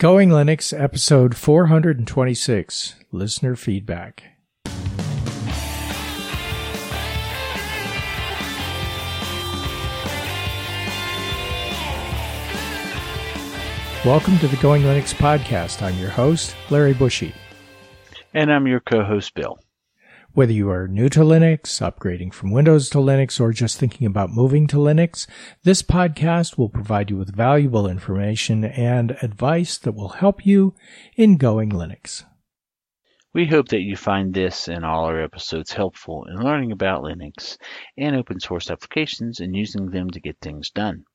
Going Linux, episode 426, listener feedback. Welcome to the Going Linux podcast. I'm your host, Larry Bouchard. And I'm your co host, Bill. Whether you are new to Linux, upgrading from Windows to Linux, or just thinking about moving to Linux, this podcast will provide you with valuable information and advice that will help you in going Linux. We hope that you find this and all our episodes helpful in learning about Linux and open source applications and using them to get things done.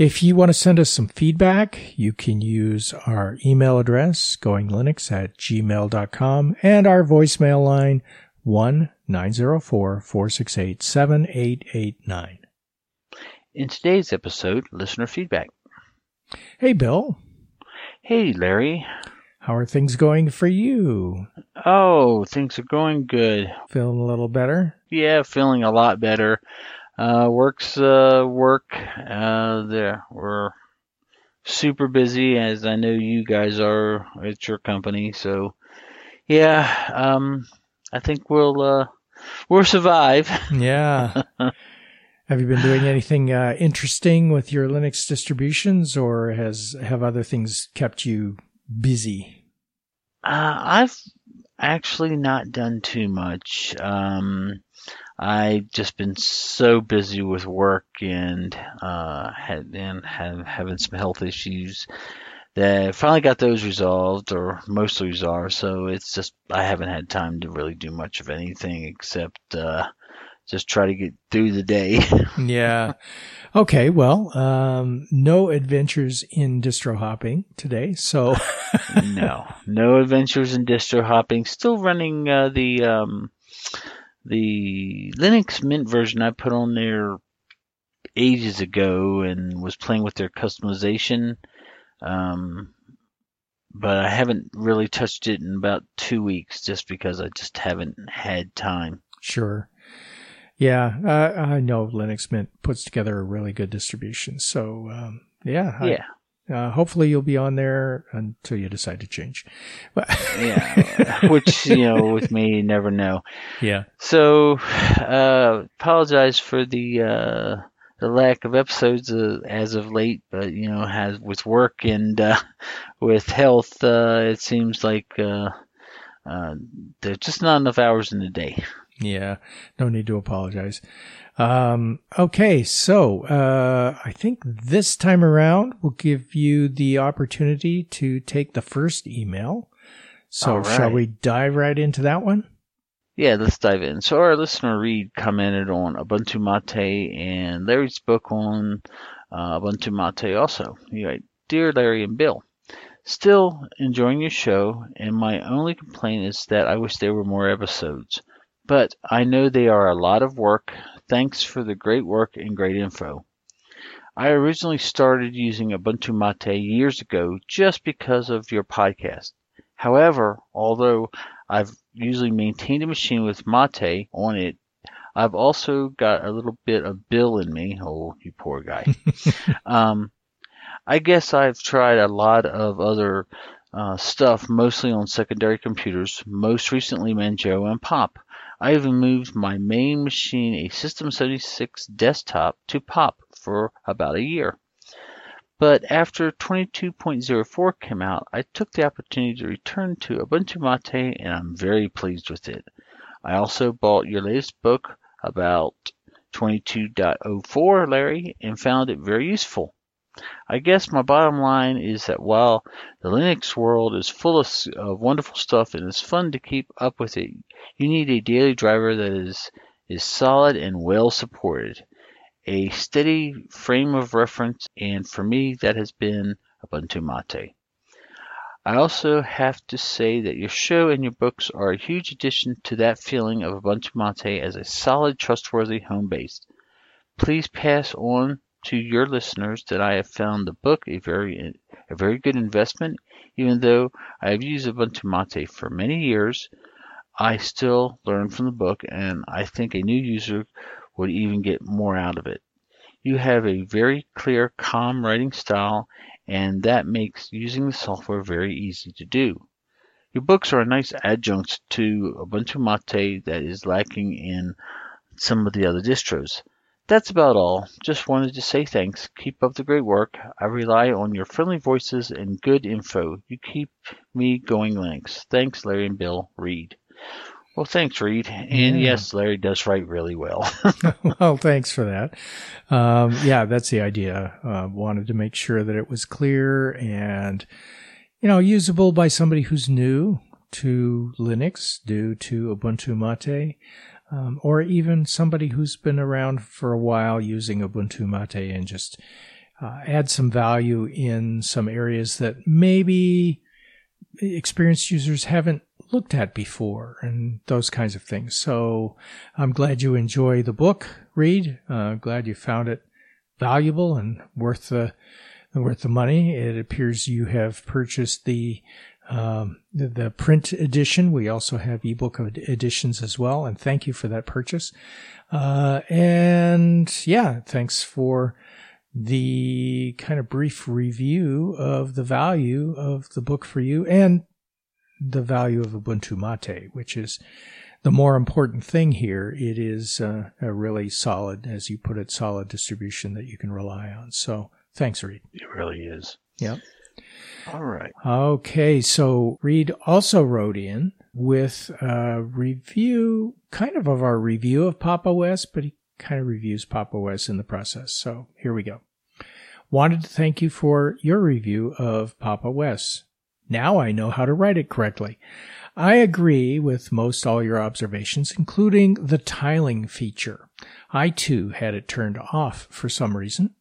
If you want to send us some feedback, you can use our email address, goinglinux at gmail.com, and our voicemail line, 1-904-468-7889. In today's episode, listener feedback. Hey, Bill. Hey, Larry. How are things going for you? Oh, things are going good. Feeling a little better? Yeah, feeling a lot better. Uh, work's uh, work. Uh, there we're super busy, as I know you guys are at your company. So, yeah, um, I think we'll uh, we'll survive. Yeah. have you been doing anything uh, interesting with your Linux distributions, or has have other things kept you busy? Uh, I've actually not done too much. Um, I've just been so busy with work and uh, had and had, having some health issues that finally got those resolved or mostly resolved. So it's just I haven't had time to really do much of anything except uh, just try to get through the day. yeah. Okay. Well, um, no adventures in distro hopping today. So no, no adventures in distro hopping. Still running uh, the um, the Linux Mint version I put on there ages ago and was playing with their customization. Um, but I haven't really touched it in about two weeks just because I just haven't had time. Sure. Yeah, uh, I know Linux Mint puts together a really good distribution. So, um, yeah. Yeah. Uh, hopefully you'll be on there until you decide to change. But yeah, which you know, with me, you never know. Yeah. So, uh, apologize for the uh, the lack of episodes uh, as of late, but you know, has with work and uh, with health, uh, it seems like uh, uh, there's just not enough hours in the day. Yeah, no need to apologize. Um, okay, so uh, I think this time around we'll give you the opportunity to take the first email. So right. shall we dive right into that one? Yeah, let's dive in. So our listener Reid commented on Ubuntu Mate and Larry's book on uh, Ubuntu Mate also. He write, Dear Larry and Bill, still enjoying your show, and my only complaint is that I wish there were more episodes. But I know they are a lot of work. Thanks for the great work and great info. I originally started using Ubuntu Mate years ago just because of your podcast. However, although I've usually maintained a machine with Mate on it, I've also got a little bit of Bill in me. Oh, you poor guy. um, I guess I've tried a lot of other uh, stuff, mostly on secondary computers, most recently Manjaro and Pop. I even moved my main machine, a System 76 desktop, to Pop for about a year. But after 22.04 came out, I took the opportunity to return to Ubuntu Mate and I'm very pleased with it. I also bought your latest book about 22.04, Larry, and found it very useful. I guess my bottom line is that while the Linux world is full of, of wonderful stuff and it's fun to keep up with it, you need a daily driver that is, is solid and well supported. A steady frame of reference, and for me, that has been Ubuntu Mate. I also have to say that your show and your books are a huge addition to that feeling of Ubuntu Mate as a solid, trustworthy home base. Please pass on to your listeners that I have found the book a very a very good investment. Even though I have used Ubuntu Mate for many years, I still learn from the book, and I think a new user would even get more out of it. You have a very clear, calm writing style, and that makes using the software very easy to do. Your books are a nice adjunct to Ubuntu Mate that is lacking in some of the other distros. That's about all. Just wanted to say thanks. Keep up the great work. I rely on your friendly voices and good info. You keep me going Linux. Thanks, Larry and Bill. Reid. Well, thanks, Reid. And Yeah. yes, Larry does write really well. well, thanks for that. Um, yeah, that's the idea. Uh, wanted to make sure that it was clear and, you know, usable by somebody who's new to Linux due to Ubuntu Mate, um, or even somebody who's been around for a while using Ubuntu Mate and just uh, add some value in some areas that maybe experienced users haven't looked at before and those kinds of things. So I'm glad you enjoy the book, Reid. Uh, glad you found it valuable and worth the worth the money. It appears you have purchased the um, the, the print edition. We also have ebook ed- editions as well, and thank you for that purchase. Uh, and yeah, thanks for the kind of brief review of the value of the book for you and the value of Ubuntu Mate, which is the more important thing here. It is uh, a really solid, as you put it, solid distribution that you can rely on. So thanks, Reid. it really is. Yep. All right. Okay, so Reid also wrote in with a review, kind of of our review of Pop OS, but he kind of reviews Pop OS in the process. So here we go. Wanted to thank you for your review of Pop OS. Now I know how to write it correctly. I agree with most all your observations, including the tiling feature. I too had it turned off for some reason.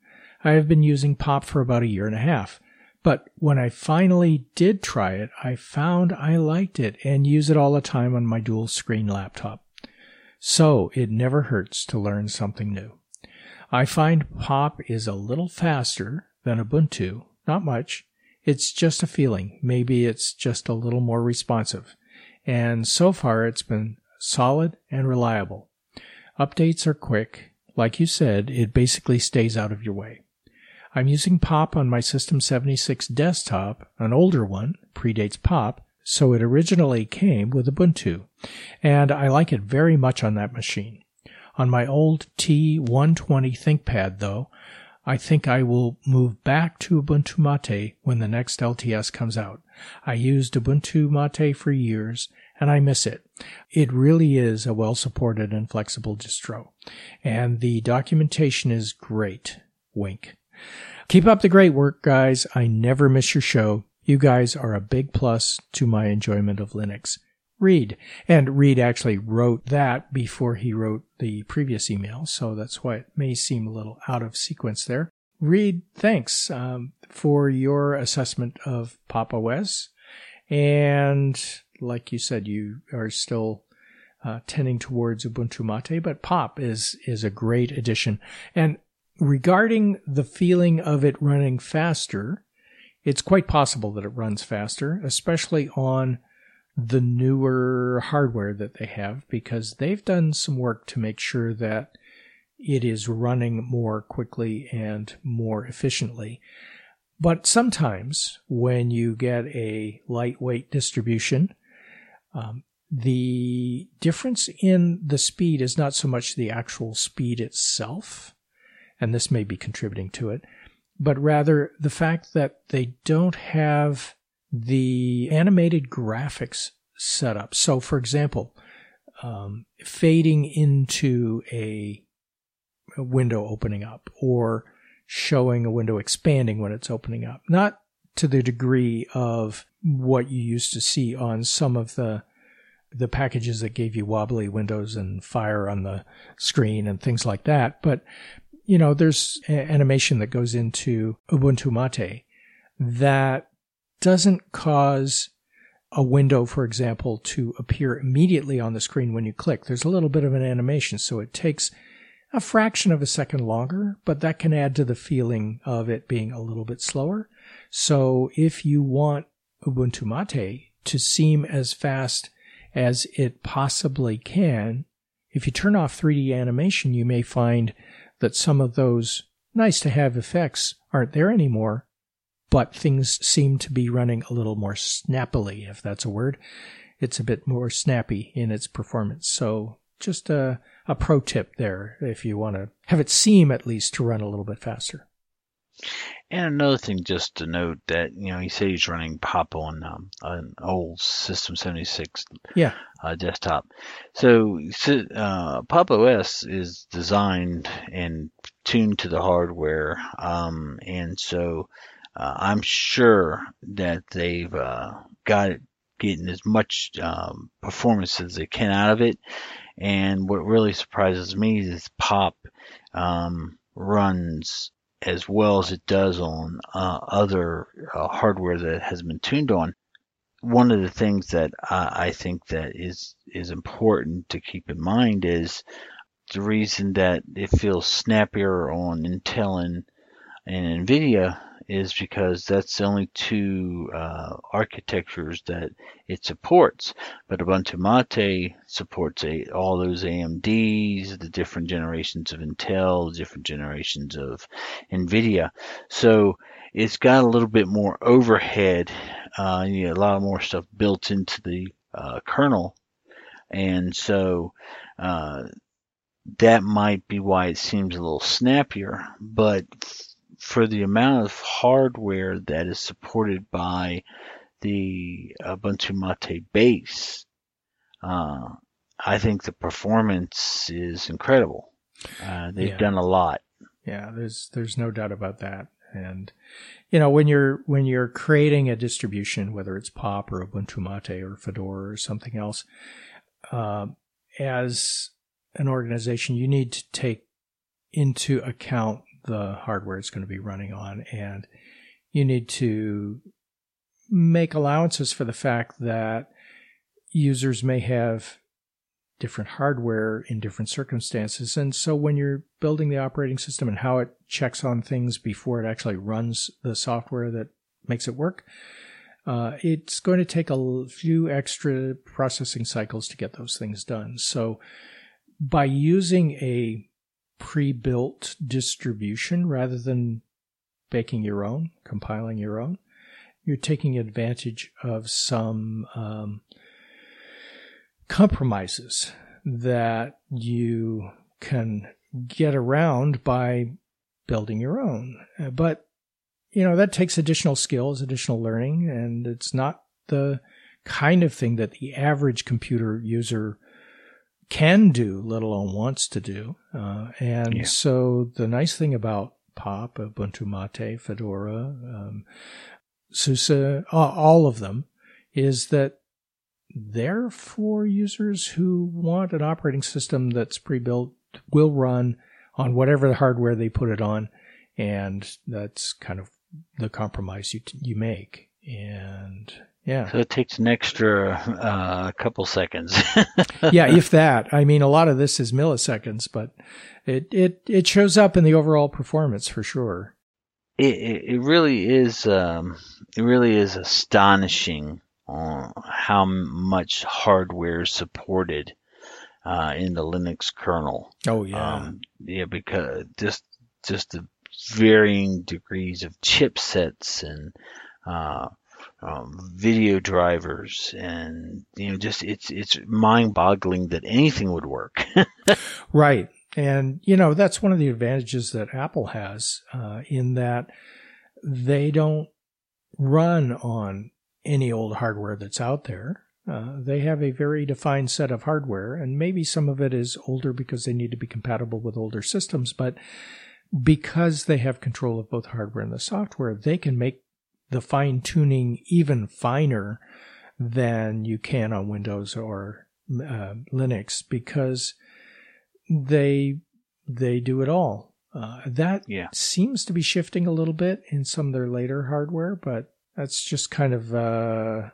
I have been using Pop for about a year and a half. But when I finally did try it, I found I liked it and use it all the time on my dual screen laptop. So it never hurts to learn something new. I find Pop is a little faster than Ubuntu, not much. It's just a feeling. Maybe it's just a little more responsive. And so far it's been solid and reliable. Updates are quick. Like you said, it basically stays out of your way. I'm using Pop on my System 76 desktop, an older one, predates Pop, so it originally came with Ubuntu, and I like it very much on that machine. On my old T120 ThinkPad, though, I think I will move back to Ubuntu Mate when the next LTS comes out. I used Ubuntu Mate for years, and I miss it. It really is a well supported and flexible distro, and the documentation is great. Wink. Keep up the great work, guys. I never miss your show. You guys are a big plus to my enjoyment of Linux. Reid. And Reid actually wrote that before he wrote the previous email, so that's why it may seem a little out of sequence there. Reid, thanks um, for your assessment of Pop OS. And like you said, you are still uh, tending towards Ubuntu Mate, but Pop is is a great addition. And regarding the feeling of it running faster, it's quite possible that it runs faster, especially on the newer hardware that they have, because they've done some work to make sure that it is running more quickly and more efficiently. But sometimes when you get a lightweight distribution, um, the difference in the speed is not so much the actual speed itself, and this may be contributing to it, but rather the fact that they don't have the animated graphics set up. So, for example, um, fading into a, a window opening up or showing a window expanding when it's opening up, not to the degree of what you used to see on some of the the packages that gave you wobbly windows and fire on the screen and things like that, but you know, there's animation that goes into Ubuntu Mate that doesn't cause a window, for example, to appear immediately on the screen when you click. There's a little bit of an animation, so it takes a fraction of a second longer, but that can add to the feeling of it being a little bit slower. So if you want Ubuntu Mate to seem as fast as it possibly can, if you turn off 3D animation, you may find that some of those nice to have effects aren't there anymore but things seem to be running a little more snappily, if that's a word. It's a bit more snappy in its performance. So just a, a pro tip there if you want to have it seem at least to run a little bit faster. And another thing, just to note that you know he said he's running Pop on um, an old System 76 yeah. uh, desktop. So uh, Pop OS is designed and tuned to the hardware, um, and so uh, I'm sure that they've uh, got it getting as much um, performance as they can out of it. And what really surprises me is Pop um, runs as well as it does on uh, other uh, hardware that has been tuned on. One of the things that I, I think that is is important to keep in mind is the reason that it feels snappier on Intel and, and NVIDIA is because that's the only two uh, architectures that it supports. But Ubuntu Mate supports a, all those AMDs, the different generations of Intel, different generations of NVIDIA. So it's got a little bit more overhead, uh, you know, a lot more stuff built into the uh, kernel. And so uh, that might be why it seems a little snappier. But for the amount of hardware that is supported by the Ubuntu Mate base, uh, I think the performance is incredible. Uh, they've yeah. done a lot. Yeah, there's there's no doubt about that. And you know, when you're when you're creating a distribution, whether it's Pop or Ubuntu Mate or Fedora or something else, uh, as an organization, you need to take into account the hardware it's going to be running on. And you need to make allowances for the fact that users may have different hardware in different circumstances. And so when you're building the operating system and how it checks on things before it actually runs the software that makes it work, uh, it's going to take a few extra processing cycles to get those things done. So by using a pre-built distribution rather than baking your own, compiling your own. You're taking advantage of some um, compromises that you can get around by building your own. Uh, but, you know, that takes additional skills, additional learning, and it's not the kind of thing that the average computer user can do, let alone wants to do. Uh, and yeah. so the nice thing about Pop, Ubuntu Mate, Fedora, um, SUSE, all of them, is that they're for users who want an operating system that's pre-built, will run on whatever the hardware they put it on, and that's kind of the compromise you you make. And yeah. So it takes an extra uh, couple seconds. yeah, if that. I mean, a lot of this is milliseconds, but it it it shows up in the overall performance for sure. It it, really is. Um, it really is astonishing on how much hardware is supported uh, in the Linux kernel. Oh yeah. Um, yeah, because just just the varying degrees of chipsets and uh, um, video drivers, and you know, just it's it's mind-boggling that anything would work. right, and you know that's one of the advantages that Apple has uh, in that they don't run on any old hardware that's out there. Uh, they have a very defined set of hardware, and maybe some of it is older because they need to be compatible with older systems, but because they have control of both hardware and the software, they can make the fine tuning even finer than you can on Windows or uh, Linux because they they do it all. Uh, that yeah. seems to be shifting a little bit in some of their later hardware, but that's just kind of uh,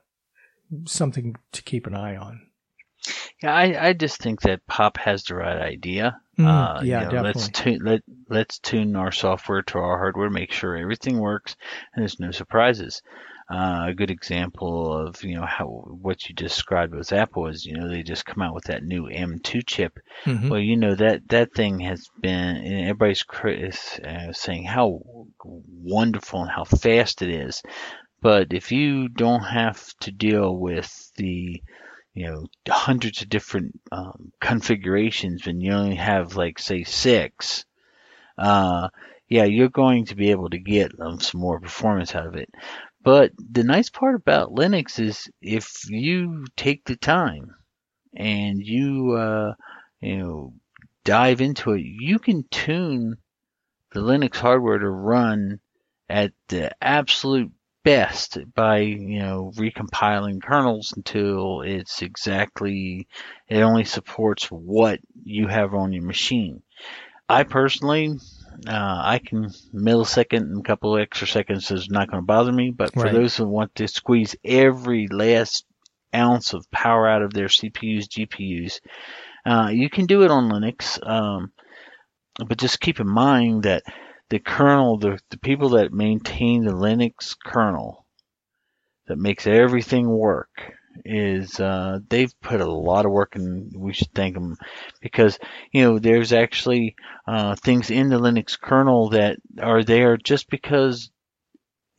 something to keep an eye on. Yeah, I, I just think that Pop has the right idea. Mm, Uh, yeah, you know, let's definitely. tune let let's tune our software to our hardware, make sure everything works, and there's no surprises. Uh, a good example of you know how what you described with Apple is you know they just come out with that new M2 chip. Mhm. Well, you know that that thing has been everybody's is, uh, saying how wonderful and how fast it is. But if you don't have to deal with the you know hundreds of different um, configurations and you only have like say six, uh, yeah, you're going to be able to get um, some more performance out of it. But the nice part about Linux is if you take the time and you uh, you know dive into it, you can tune the Linux hardware to run at the absolute best by you know recompiling kernels until it's exactly it only supports what you have on your machine. I personally uh, I can millisecond and a couple of extra seconds is not going to bother me, but for Right. those who want to squeeze every last ounce of power out of their CPUs, GPUs, uh, you can do it on Linux. Um, but just keep in mind that the kernel, the, the people that maintain the Linux kernel that makes everything work is uh, they've put a lot of work and we should thank them because you know there's actually uh, things in the Linux kernel that are there just because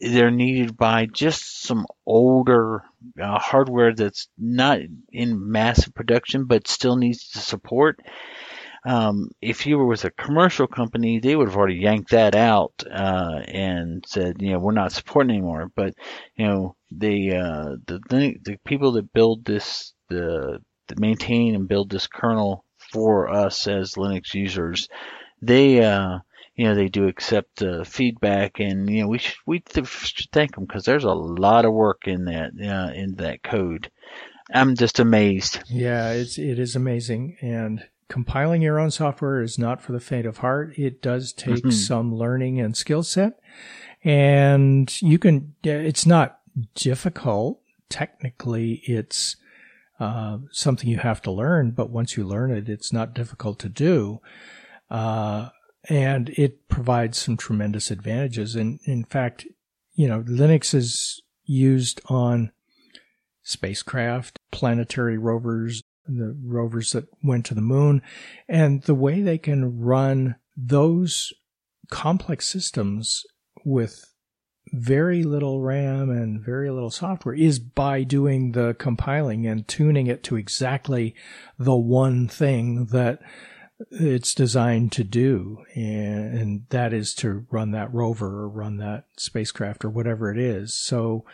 they're needed by just some older uh, hardware that's not in massive production but still needs the support um, if you were with a commercial company, they would have already yanked that out uh, and said, you know, we're not supporting anymore. But you know, the uh, the the the people that build this, the that maintain and build this kernel for us as Linux users, they uh, you know they do accept uh, feedback, and you know we should we should thank them because there's a lot of work in that uh, in that code. I'm just amazed. Yeah, it's it is amazing, and compiling your own software is not for the faint of heart. It does take Mhm. some learning and skill set, and you can. It's not difficult technically. It's uh, something you have to learn, but once you learn it, it's not difficult to do. Uh, and it provides some tremendous advantages. And in fact, you know, Linux is used on spacecraft, planetary rovers, the rovers that went to the moon, and the way they can run those complex systems with very little RAM and very little software is by doing the compiling and tuning it to exactly the one thing that it's designed to do. And, that is to run that rover or run that spacecraft or whatever it is. So,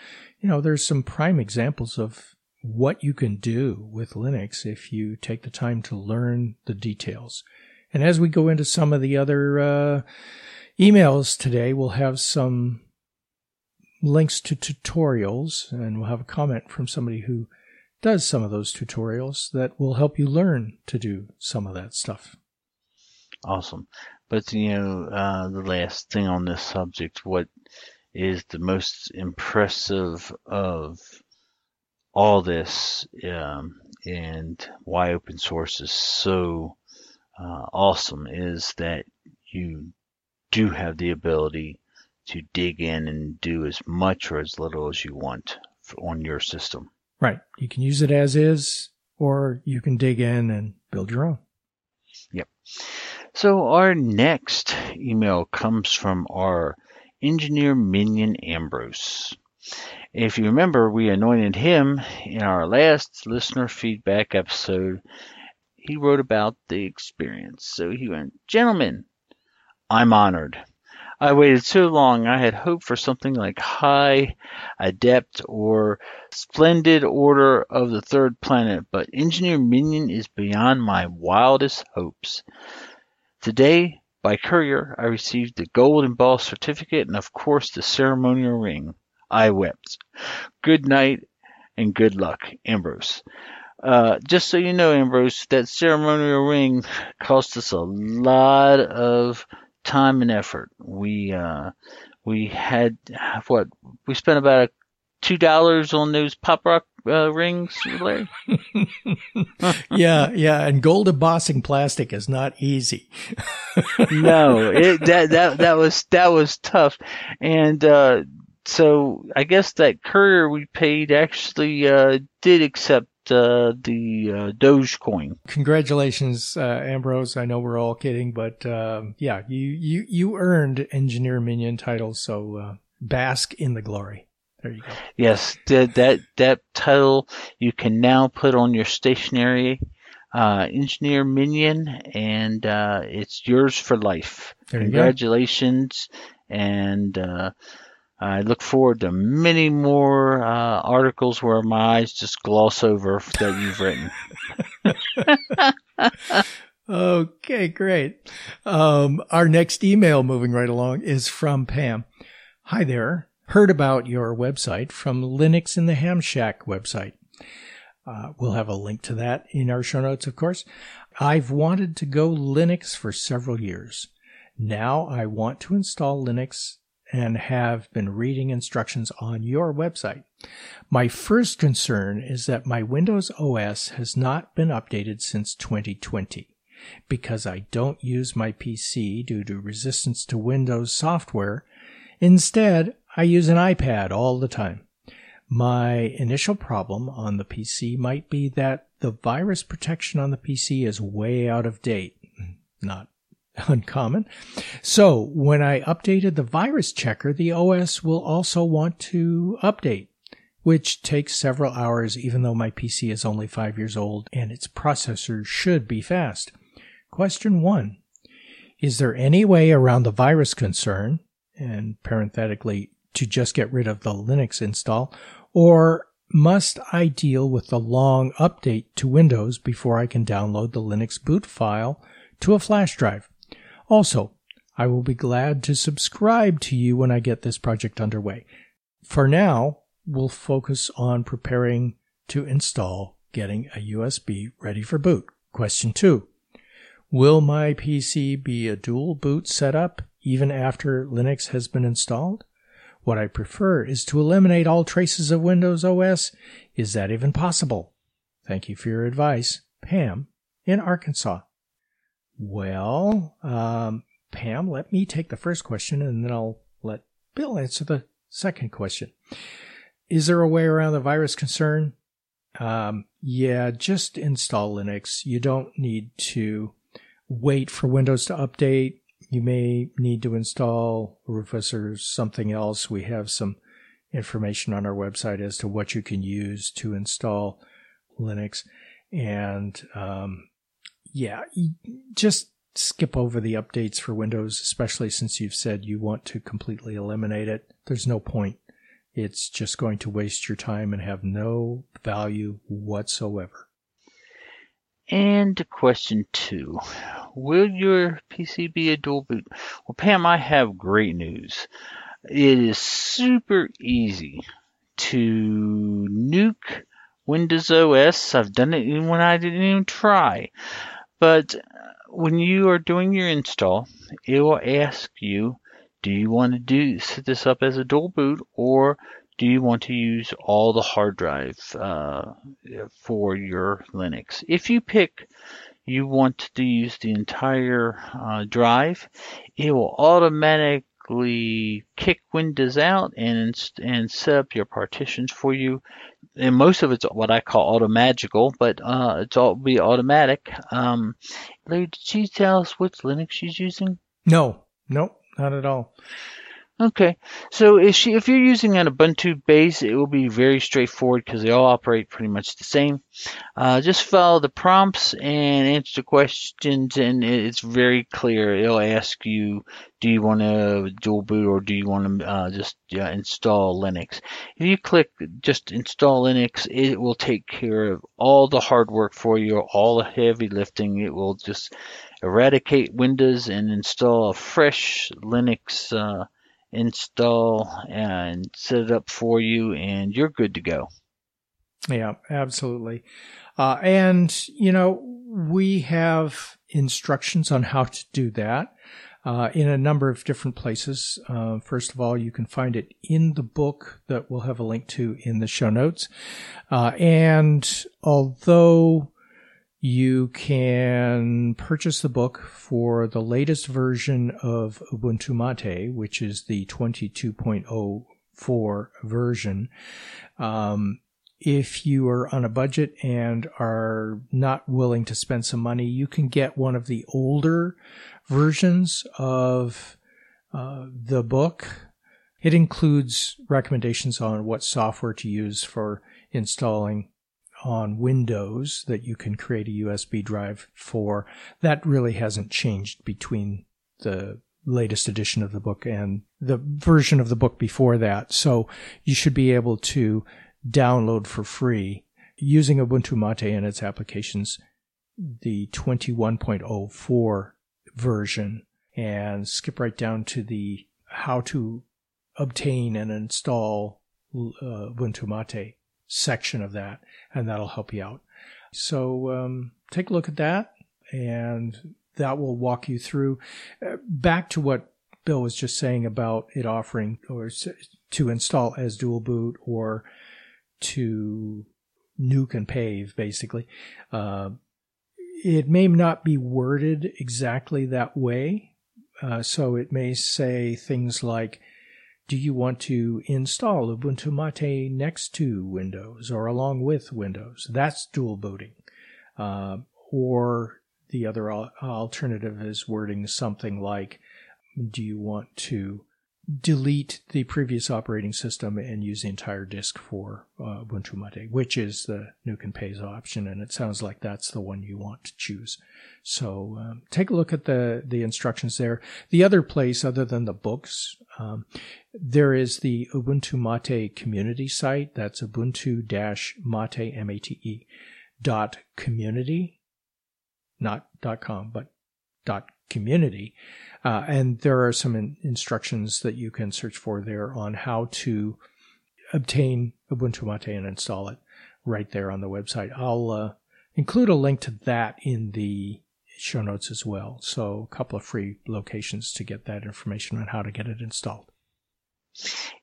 you know, there's some prime examples of what you can do with Linux if you take the time to learn the details. And as we go into some of the other uh, emails today, we'll have some links to tutorials and we'll have a comment from somebody who does some of those tutorials that will help you learn to do some of that stuff. Awesome. But you know, uh, the last thing on this subject, what is the most impressive of all this, um, and why open source is so uh, awesome is that you do have the ability to dig in and do as much or as little as you want on your system. Right. You can use it as is, or you can dig in and build your own. Yep. So our next email comes from our engineer minion Ambrose. If you remember, we anointed him in our last listener feedback episode. He wrote about the experience. So he went, Gentlemen, I'm honored. I waited so long, I had hoped for something like High, Adept, or Splendid Order of the Third Planet, but Engineer Minion is beyond my wildest hopes. Today, by courier, I received the gold embossed certificate and, of course, the ceremonial ring. I wept. Good night and good luck, Ambrose. Uh, just so you know, Ambrose, that ceremonial ring cost us a lot of time and effort. We uh, we had what we spent about two dollars on those pop rock uh, rings, Larry? yeah, yeah, and gold embossing plastic is not easy. no, it, that that that was that was tough, and uh, so I guess that courier we paid actually uh, did accept uh, the uh, Dogecoin. Congratulations, uh, Ambrose. I know we're all kidding, but um, yeah, you, you you earned engineer minion title, so uh, bask in the glory. There you go. Yes, that that that title you can now put on your stationery uh, engineer minion, and uh, it's yours for life. Congratulations, and I look forward to many more uh, articles where my eyes just gloss over that you've written. okay, great. Um, our next email, moving right along, is from Pam. Hi there. Heard about your website from Linux in the Ham Shack website. Uh, we'll have a link to that in our show notes, of course. I've wanted to go Linux for several years. Now I want to install Linux and have been reading instructions on your website. My first concern is that my Windows OS has not been updated since 2020. Because I don't use my PC due to resistance to Windows software, instead, I use an iPad all the time. My initial problem on the PC might be that the virus protection on the PC is way out of date. Not uncommon. So when I updated the virus checker, the OS will also want to update, which takes several hours even though my PC is only five years old and its processor should be fast. Question one. Is there any way around the virus concern, and parenthetically, to just get rid of the Linux install, or must I deal with the long update to Windows before I can download the Linux boot file to a flash drive? Also, I will be glad to subscribe to you when I get this project underway. For now, we'll focus on preparing to install getting a USB ready for boot. Question two. Will my PC be a dual boot setup even after Linux has been installed? What I prefer is to eliminate all traces of Windows OS. Is that even possible? Thank you for your advice. Pam in Arkansas. Well, um, Pam, let me take the first question and then I'll let Bill answer the second question. Is there a way around the virus concern? Um, yeah, just install Linux. You don't need to wait for Windows to update. You may need to install Rufus or something else. We have some information on our website as to what you can use to install Linux. And um, yeah, just skip over the updates for Windows, especially since you've said you want to completely eliminate it. There's no point. It's just going to waste your time and have no value whatsoever. And question two Will your PC be a dual boot? Well, Pam, I have great news. It is super easy to nuke Windows OS. I've done it even when I didn't even try. But when you are doing your install, it will ask you, do you want to do set this up as a dual boot or do you want to use all the hard drive uh, for your Linux? If you pick you want to use the entire uh, drive, it will automatically kick Windows out and and set up your partitions for you and most of it's what I call automagical, but uh, it's all be automatic. Um, Larry, did she tell us which Linux she's using? No, nope, not at all. Okay, so if she if you're using an Ubuntu base, it will be very straightforward because they all operate pretty much the same. Uh, just follow the prompts and answer the questions, and it's very clear. It'll ask you, do you want to dual boot or do you want to uh, just uh, install Linux? If you click just install Linux, it will take care of all the hard work for you, all the heavy lifting. It will just eradicate Windows and install a fresh Linux uh, install and set it up for you, and you're good to go. Yeah, absolutely. Uh, and, you know, we have instructions on how to do that. uh, in a number of different places. Uh, first of all, you can find it in the book that we'll have a link to in the show notes. Uh, and although you can purchase the book for the latest version of Ubuntu Mate, which is the 22.04 version. Um, if you are on a budget and are not willing to spend some money, you can get one of the older versions of uh, the book. It includes recommendations on what software to use for installing on Windows that you can create a USB drive for. That really hasn't changed between the latest edition of the book and the version of the book before that. So you should be able to download for free using Ubuntu Mate and its applications the 21.04 version and skip right down to the how to obtain and install uh, Ubuntu Mate section of that, and that'll help you out. So um, take a look at that, and that will walk you through. Uh, back to what Bill was just saying about it offering or to install as dual boot or to nuke and pave, basically. Uh, it may not be worded exactly that way. Uh, so it may say things like, do you want to install Ubuntu Mate next to Windows or along with Windows? That's dual booting. Uh, or the other alternative is wording something like, do you want to delete the previous operating system and use the entire disk for uh, Ubuntu Mate, which is the Nuke and Pave option, and it sounds like that's the one you want to choose. So um, take a look at the the instructions there. The other place, other than the books, um, there is the Ubuntu Mate community site. That's Ubuntu-Mate M-A-T-E dot community, not dot com, but dot community. Uh, and there are some in- instructions that you can search for there on how to obtain Ubuntu Mate and install it right there on the website. I'll uh, include a link to that in the show notes as well. So a couple of free locations to get that information on how to get it installed.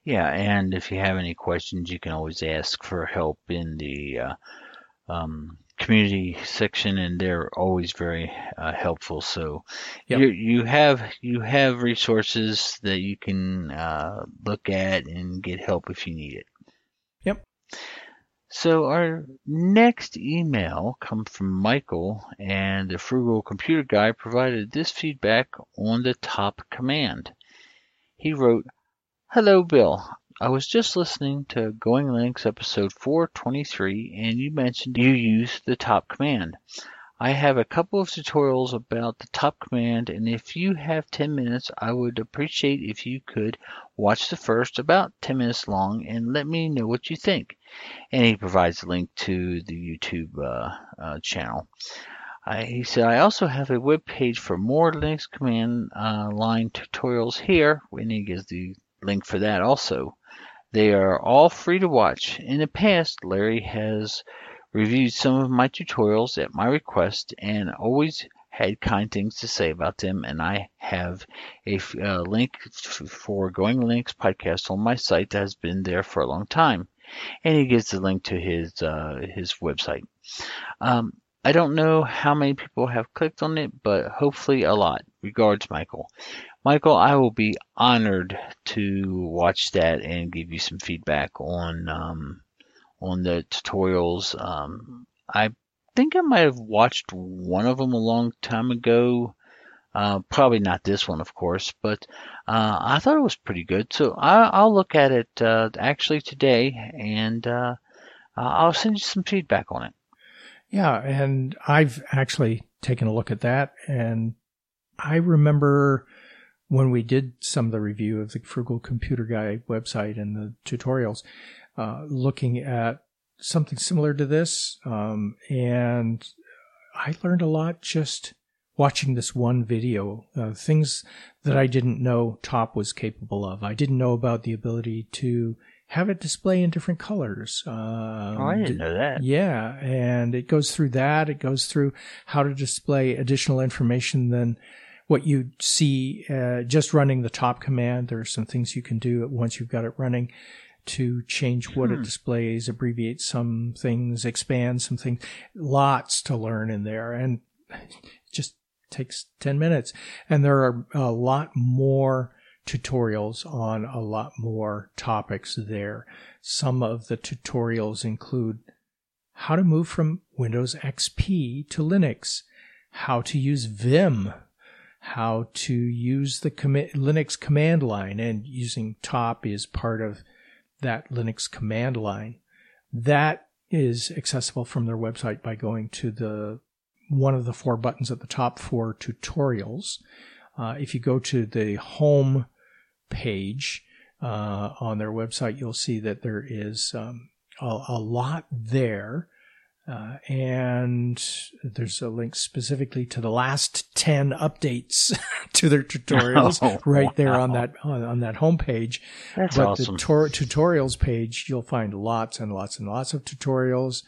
Yeah, and if you have any questions, you can always ask for help in the uh, um, community section, and they're always very uh, helpful. So yep. you you have you have resources that you can uh, look at and get help if you need it. Yep. So our next email comes from Michael, and the Frugal Computer Guy provided this feedback on the top command. He wrote, "Hello, Bill. I was just listening to Going Linux episode 423 and you mentioned you use the top command. I have a couple of tutorials about the top command and if you have 10 minutes I would appreciate if you could watch the first about 10 minutes long and let me know what you think. And he provides a link to the YouTube uh, uh, channel. I, he said, I also have a web page for more Linux command uh, line tutorials here, and he gives the link for that also. They are all free to watch. In the past, Larry has reviewed some of my tutorials at my request and always had kind things to say about them, and I have a uh, link for Going Linux podcast on my site that has been there for a long time. And he gives the link to his uh, his website. Um, I don't know how many people have clicked on it, but hopefully a lot. Regards, Michael. Michael, I will be honored to watch that and give you some feedback on um, on the tutorials. Um, I think I might have watched one of them a long time ago. Uh, probably not this one, of course, but uh, I thought it was pretty good. So I, will look at it uh, actually today, and uh, I'll send you some feedback on it. Yeah, and I've actually taken a look at that, and I remember when we did some of the review of the Frugal Computer Guy website and the tutorials, uh, looking at something similar to this. Um, and I learned a lot just watching this one video, uh, things that I didn't know Top was capable of. I didn't know about the ability to have it display in different colors. Um, oh, I didn't know that. Yeah, and it goes through that. It goes through how to display additional information than what you see uh, just running the top command. There are some things you can do once you've got it running to change what Hmm. it displays, abbreviate some things, expand some things. Lots to learn in there, and it just takes ten minutes. And there are a lot more tutorials on a lot more topics there. Some of the tutorials include how to move from Windows XP to Linux, how to use Vim, how to use the Linux command line, and using top is part of that Linux command line. That is accessible from their website by going to the one of the four buttons at the top for tutorials. Uh, if you go to the home page uh, on their website, you'll see that there is um, a, a lot there. Uh, and there's a link specifically to the last 10 updates to their tutorials Oh, right there on that on, on that homepage. That's but awesome. the tor- tutorials page, you'll find lots and lots and lots of tutorials.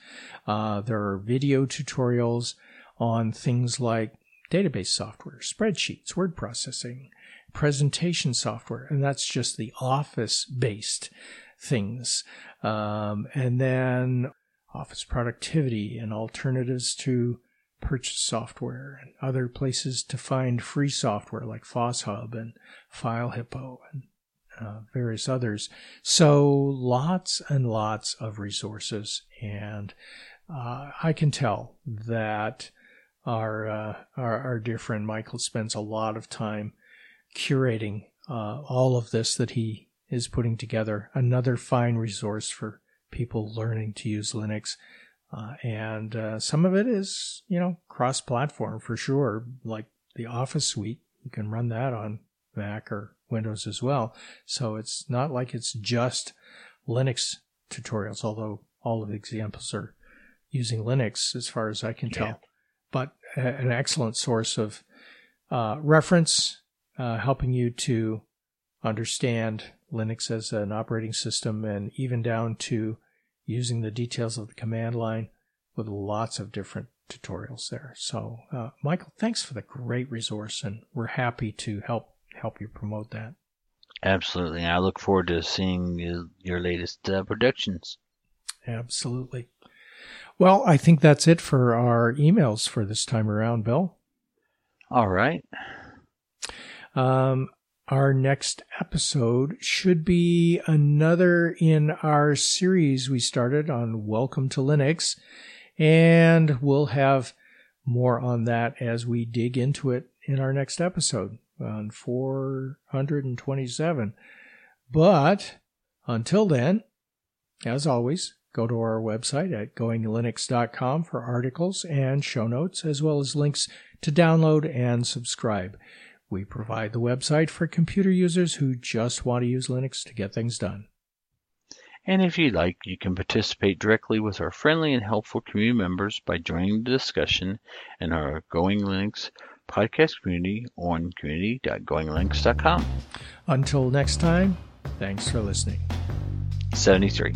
Uh, there are video tutorials on things like database software, spreadsheets, word processing, presentation software, and that's just the office based things. Um, and then office productivity and alternatives to purchase software and other places to find free software like FossHub and FileHippo and uh, various others. So lots and lots of resources, and uh, I can tell that our, uh, our our dear friend Michael spends a lot of time curating uh, all of this that he is putting together. Another fine resource for people learning to use Linux. Uh, and uh, some of it is, you know, cross-platform for sure, like the Office suite. You can run that on Mac or Windows as well. So it's not like it's just Linux tutorials, although all of the examples are using Linux as far as I can tell. Yeah. But a- an excellent source of uh, reference, uh, helping you to understand Linux as an operating system and even down to using the details of the command line with lots of different tutorials there. So, uh, Michael, thanks for the great resource, and we're happy to help help you promote that. Absolutely. I look forward to seeing your, latest uh, productions. Absolutely. Well, I think that's it for our emails for this time around, Bill. All right. Um, our next episode should be another in our series we started on Welcome to Linux, and we'll have more on that as we dig into it in our next episode on 427. But until then, as always, go to our website at goinglinux.com for articles and show notes, as well as links to download and subscribe. We provide the website for computer users who just want to use Linux to get things done. And if you'd like, you can participate directly with our friendly and helpful community members by joining the discussion in our Going Linux podcast community on community.goinglinux.com. Until next time, thanks for listening. 73.